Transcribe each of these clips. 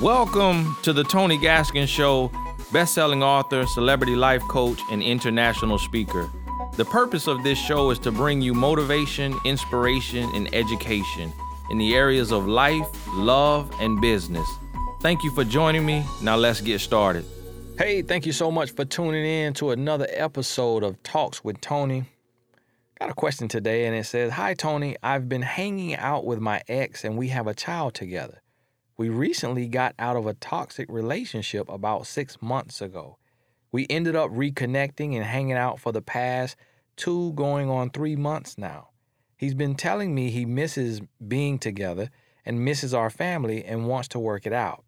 Welcome to the Tony Gaskins Show, best-selling author, celebrity life coach, and international speaker. The purpose of this show is to bring you motivation, inspiration, and education in the areas of life, love, and business. Thank you for joining me. Now let's get started. Hey, thank you so much for tuning in to another episode of Talks with Tony. Got a question today, and it says Hi, Tony. I've been hanging out with my ex, and we have a child together. We recently got out of a toxic relationship about six months ago. We ended up reconnecting and hanging out for the past two, going on three months now. He's been telling me he misses being together and misses our family and wants to work it out.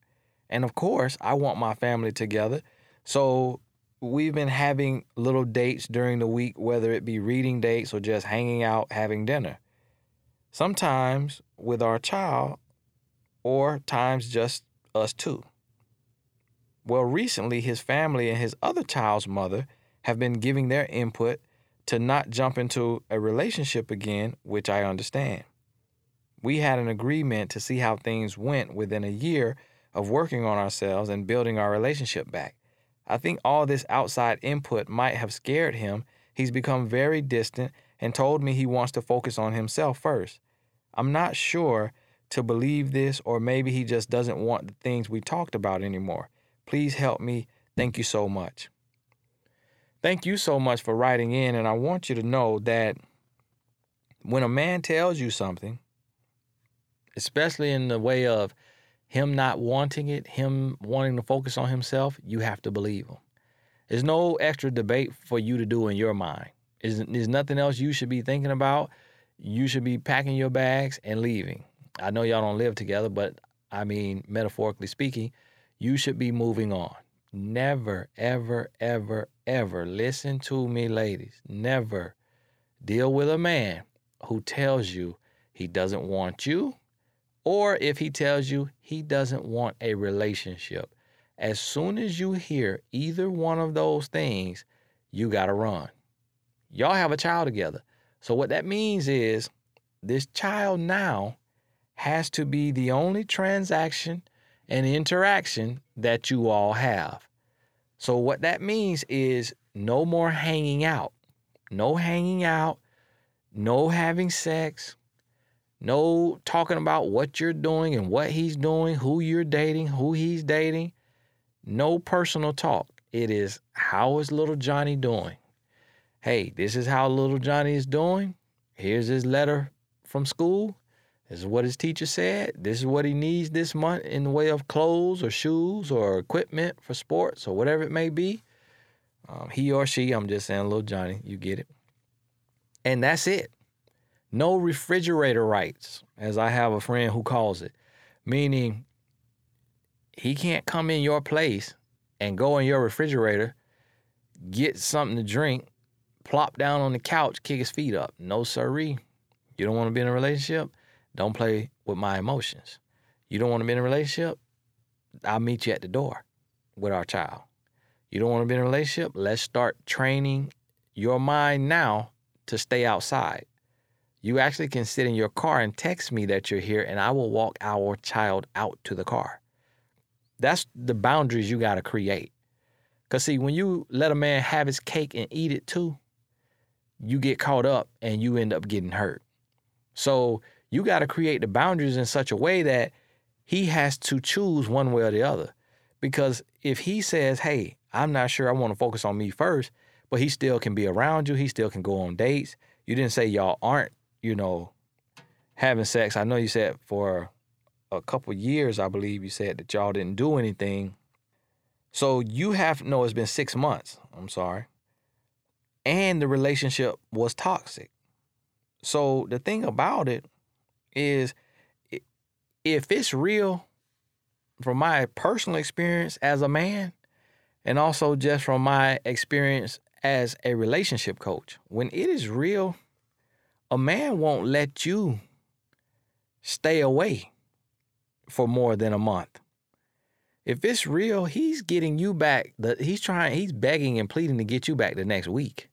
And of course, I want my family together. So we've been having little dates during the week, whether it be reading dates or just hanging out, having dinner. Sometimes with our child, or times just us two. Well, recently, his family and his other child's mother have been giving their input to not jump into a relationship again, which I understand. We had an agreement to see how things went within a year of working on ourselves and building our relationship back. I think all this outside input might have scared him. He's become very distant and told me he wants to focus on himself first. I'm not sure to believe this, or maybe he just doesn't want the things we talked about anymore. Please help me. Thank you so much. Thank you so much for writing in, and I want you to know that when a man tells you something, especially in the way of him not wanting it, him wanting to focus on himself, you have to believe him. There's no extra debate for you to do in your mind. There's, there's nothing else you should be thinking about. You should be packing your bags and leaving. I know y'all don't live together, but I mean, metaphorically speaking, you should be moving on. Never, ever, ever, ever listen to me, ladies. Never deal with a man who tells you he doesn't want you, or if he tells you he doesn't want a relationship. As soon as you hear either one of those things, you got to run. Y'all have a child together. So, what that means is this child now has to be the only transaction and interaction that you all have. So, what that means is no more hanging out, no hanging out, no having sex, no talking about what you're doing and what he's doing, who you're dating, who he's dating, no personal talk. It is how is little Johnny doing? Hey, this is how little Johnny is doing. Here's his letter from school. This is what his teacher said. This is what he needs this month in the way of clothes or shoes or equipment for sports or whatever it may be. Um, he or she, I'm just saying, little Johnny, you get it. And that's it. No refrigerator rights, as I have a friend who calls it, meaning he can't come in your place and go in your refrigerator, get something to drink, plop down on the couch, kick his feet up. No, sirree. You don't want to be in a relationship? Don't play with my emotions. You don't want to be in a relationship? I'll meet you at the door with our child. You don't want to be in a relationship? Let's start training your mind now to stay outside. You actually can sit in your car and text me that you're here, and I will walk our child out to the car. That's the boundaries you got to create. Because, see, when you let a man have his cake and eat it too, you get caught up and you end up getting hurt. So, you got to create the boundaries in such a way that he has to choose one way or the other. Because if he says, hey, I'm not sure I want to focus on me first, but he still can be around you, he still can go on dates. You didn't say y'all aren't, you know, having sex. I know you said for a couple years, I believe you said that y'all didn't do anything. So you have no, it's been six months. I'm sorry. And the relationship was toxic. So the thing about it is if it's real from my personal experience as a man and also just from my experience as a relationship coach, when it is real, a man won't let you stay away for more than a month. If it's real, he's getting you back. The, he's trying, he's begging and pleading to get you back the next week.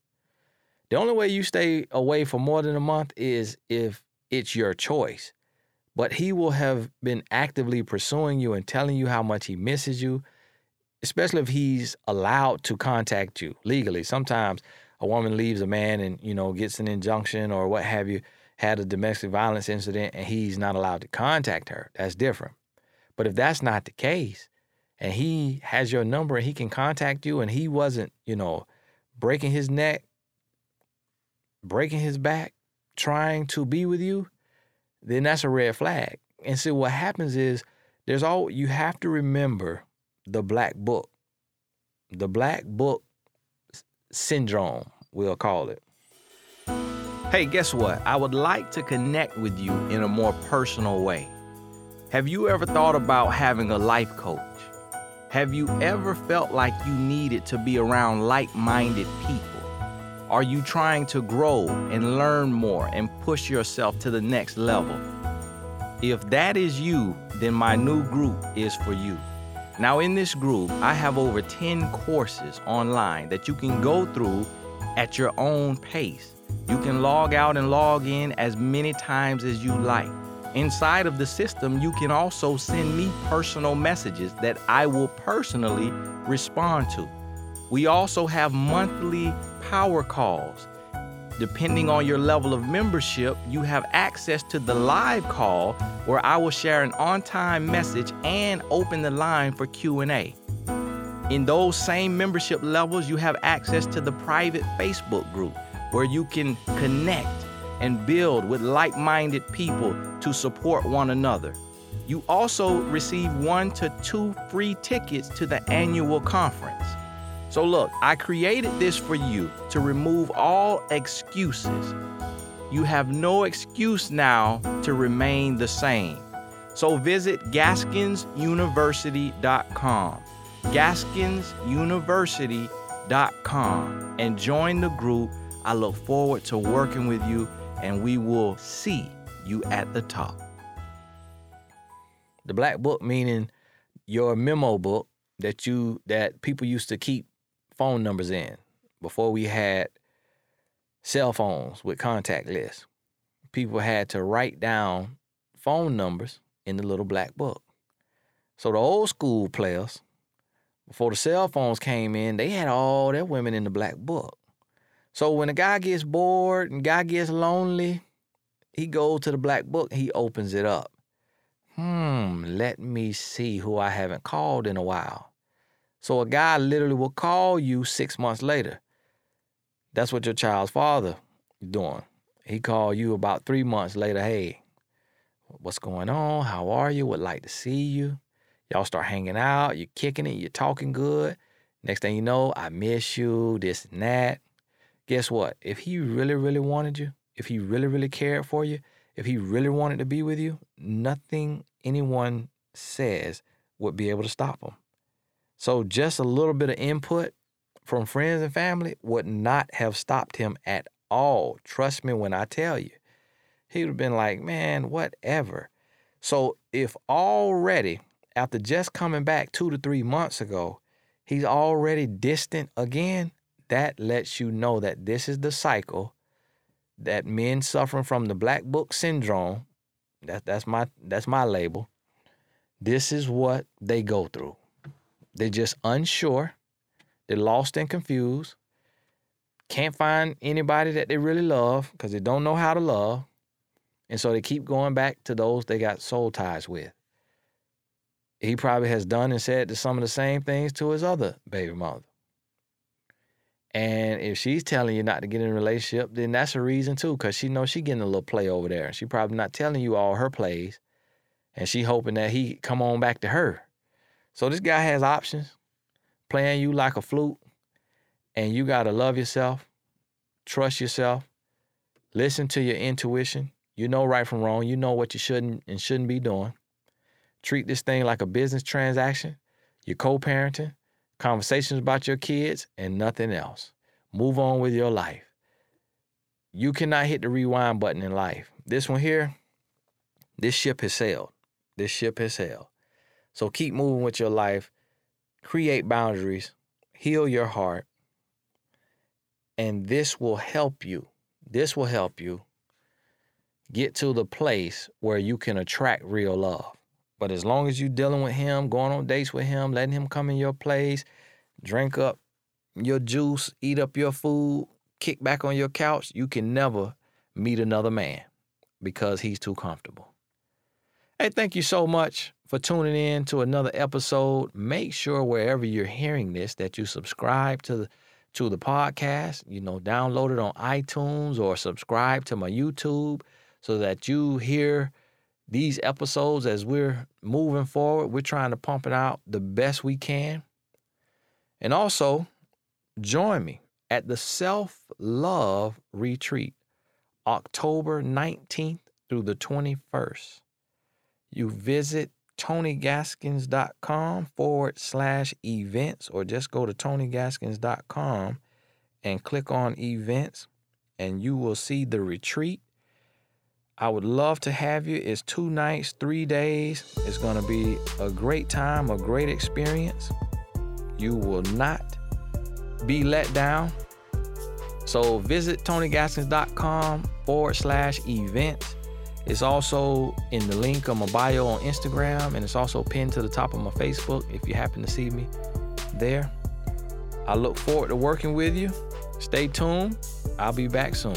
The only way you stay away for more than a month is if it's your choice. but he will have been actively pursuing you and telling you how much he misses you, especially if he's allowed to contact you legally. Sometimes a woman leaves a man and, you know, gets an injunction or what have you, had a domestic violence incident and he's not allowed to contact her. That's different. But if that's not the case, and he has your number and he can contact you and he wasn't, you know, breaking his neck, breaking his back, trying to be with you, then that's a red flag. And so what happens is there's all you have to remember the black book. The black book syndrome, we'll call it. Hey, guess what? I would like to connect with you in a more personal way. Have you ever thought about having a life coach? Have you ever felt like you needed to be around like minded people? Are you trying to grow and learn more and push yourself to the next level? If that is you, then my new group is for you. Now, in this group, I have over 10 courses online that you can go through at your own pace. You can log out and log in as many times as you like. Inside of the system, you can also send me personal messages that I will personally respond to. We also have monthly power calls. Depending on your level of membership, you have access to the live call where I will share an on-time message and open the line for Q&A. In those same membership levels, you have access to the private Facebook group where you can connect and build with like minded people to support one another. You also receive one to two free tickets to the annual conference. So, look, I created this for you to remove all excuses. You have no excuse now to remain the same. So, visit GaskinsUniversity.com, GaskinsUniversity.com, and join the group. I look forward to working with you and we will see you at the top. The black book meaning your memo book that you that people used to keep phone numbers in before we had cell phones with contact lists. People had to write down phone numbers in the little black book. So the old school players, before the cell phones came in, they had all their women in the black book. So when a guy gets bored and guy gets lonely, he goes to the black book, he opens it up. Hmm, let me see who I haven't called in a while. So a guy literally will call you six months later. That's what your child's father doing. He called you about three months later. Hey, what's going on? How are you? Would like to see you. Y'all start hanging out. You're kicking it. You're talking good. Next thing you know, I miss you. This and that guess what? If he really, really wanted you, if he really, really cared for you, if he really wanted to be with you, nothing anyone says would be able to stop him. So just a little bit of input from friends and family would not have stopped him at all. Trust me when I tell you. He would have been like, man, whatever. So if already, after just coming back two to three months ago, he's already distant again, that lets you know that this is the cycle that men suffering from the black book syndrome that, that's my that's my label this is what they go through they're just unsure they're lost and confused can't find anybody that they really love because they don't know how to love and so they keep going back to those they got soul ties with he probably has done and said some of the same things to his other baby mother and if she's telling you not to get in a relationship, then that's a reason too, because she knows she getting a little play over there. She probably not telling you all her plays. And she hoping that he come on back to her. So this guy has options, playing you like a flute. And you gotta love yourself, trust yourself, listen to your intuition. You know right from wrong. You know what you shouldn't and shouldn't be doing. Treat this thing like a business transaction. You're co-parenting conversations about your kids, and nothing else. Move on with your life. You cannot hit the rewind button in life. This one here, this ship has sailed. This ship has sailed. So keep moving with your life, create boundaries, heal your heart, and this will help you. This will help you get to the place where you can attract real love. But as long as you're dealing with him, going on dates with him, letting him come in your place, drink up your juice, eat up your food, kick back on your couch, you can never meet another man because he's too comfortable. Hey, thank you so much for tuning in to another episode. Make sure wherever you're hearing this that you subscribe to the to the podcast, you know, download it on iTunes or subscribe to my YouTube so that you hear these episodes as we're moving forward. We're trying to pump it out the best we can. And also, join me at the Self Love Retreat, October 19th through the 21st. You visit tonygaskins.com forward slash events, or just go to tonygaskins.com and click on events, and you will see the retreat. I would love to have you. It's two nights, three days. It's going to be a great time, a great experience. You will not be let down. So visit tonygaskins.com forward slash events it's also in the link on my bio on Instagram, and it's also pinned to the top of my Facebook if you happen to see me there. I look forward to working with you. Stay tuned. I'll be back soon.